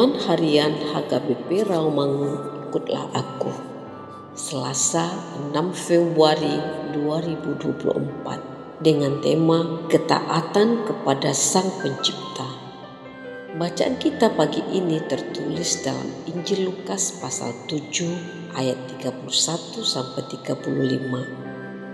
harian HKBP Rawamangun Ikutlah Aku Selasa 6 Februari 2024 dengan tema Ketaatan kepada Sang Pencipta. Bacaan kita pagi ini tertulis dalam Injil Lukas pasal 7 ayat 31 sampai 35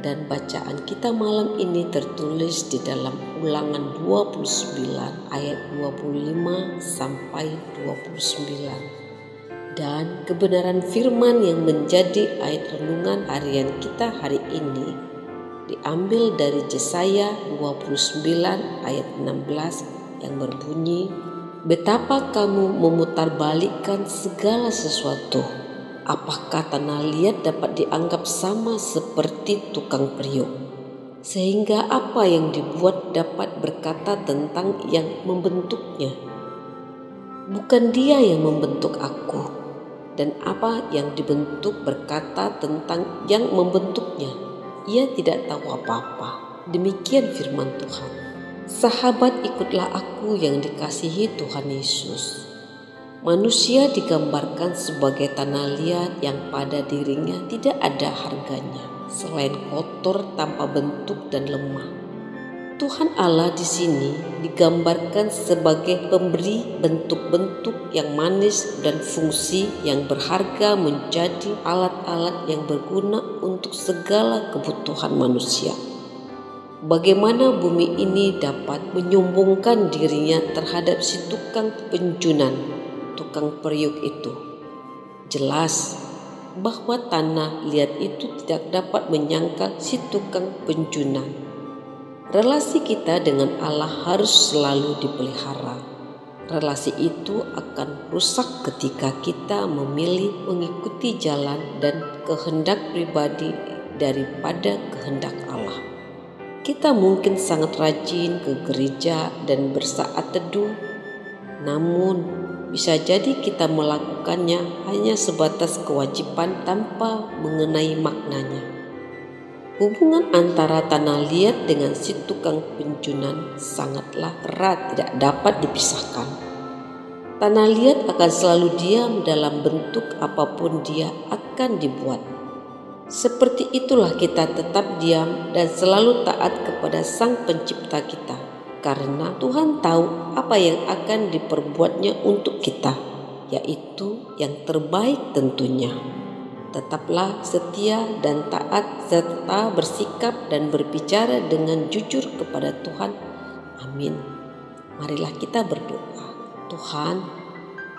dan bacaan kita malam ini tertulis di dalam ulangan 29 ayat 25 sampai 29. Dan kebenaran firman yang menjadi ayat renungan harian kita hari ini diambil dari Yesaya 29 ayat 16 yang berbunyi Betapa kamu memutarbalikkan segala sesuatu apakah tanah liat dapat dianggap sama seperti tukang periuk? Sehingga apa yang dibuat dapat berkata tentang yang membentuknya? Bukan dia yang membentuk aku, dan apa yang dibentuk berkata tentang yang membentuknya. Ia tidak tahu apa-apa. Demikian firman Tuhan. Sahabat ikutlah aku yang dikasihi Tuhan Yesus. Manusia digambarkan sebagai tanah liat yang pada dirinya tidak ada harganya, selain kotor tanpa bentuk dan lemah. Tuhan Allah di sini digambarkan sebagai pemberi bentuk-bentuk yang manis dan fungsi yang berharga menjadi alat-alat yang berguna untuk segala kebutuhan manusia. Bagaimana bumi ini dapat menyombongkan dirinya terhadap si tukang penjunan tukang periuk itu. Jelas bahwa tanah liat itu tidak dapat menyangkal si tukang penjunan. Relasi kita dengan Allah harus selalu dipelihara. Relasi itu akan rusak ketika kita memilih mengikuti jalan dan kehendak pribadi daripada kehendak Allah. Kita mungkin sangat rajin ke gereja dan bersaat teduh, namun bisa jadi kita melakukannya hanya sebatas kewajiban tanpa mengenai maknanya. Hubungan antara tanah liat dengan si tukang penjunan sangatlah erat tidak dapat dipisahkan. Tanah liat akan selalu diam dalam bentuk apa pun dia akan dibuat. Seperti itulah kita tetap diam dan selalu taat kepada Sang Pencipta kita karena Tuhan tahu apa yang akan diperbuatnya untuk kita, yaitu yang terbaik tentunya. Tetaplah setia dan taat serta bersikap dan berbicara dengan jujur kepada Tuhan. Amin. Marilah kita berdoa. Tuhan,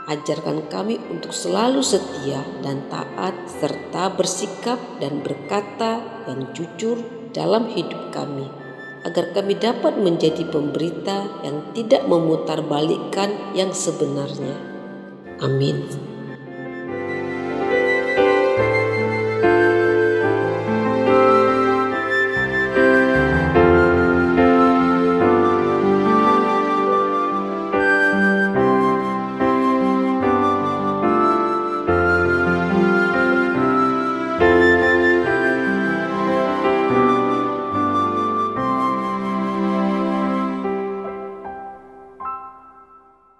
ajarkan kami untuk selalu setia dan taat serta bersikap dan berkata yang jujur dalam hidup kami agar kami dapat menjadi pemberita yang tidak memutarbalikkan yang sebenarnya. Amin.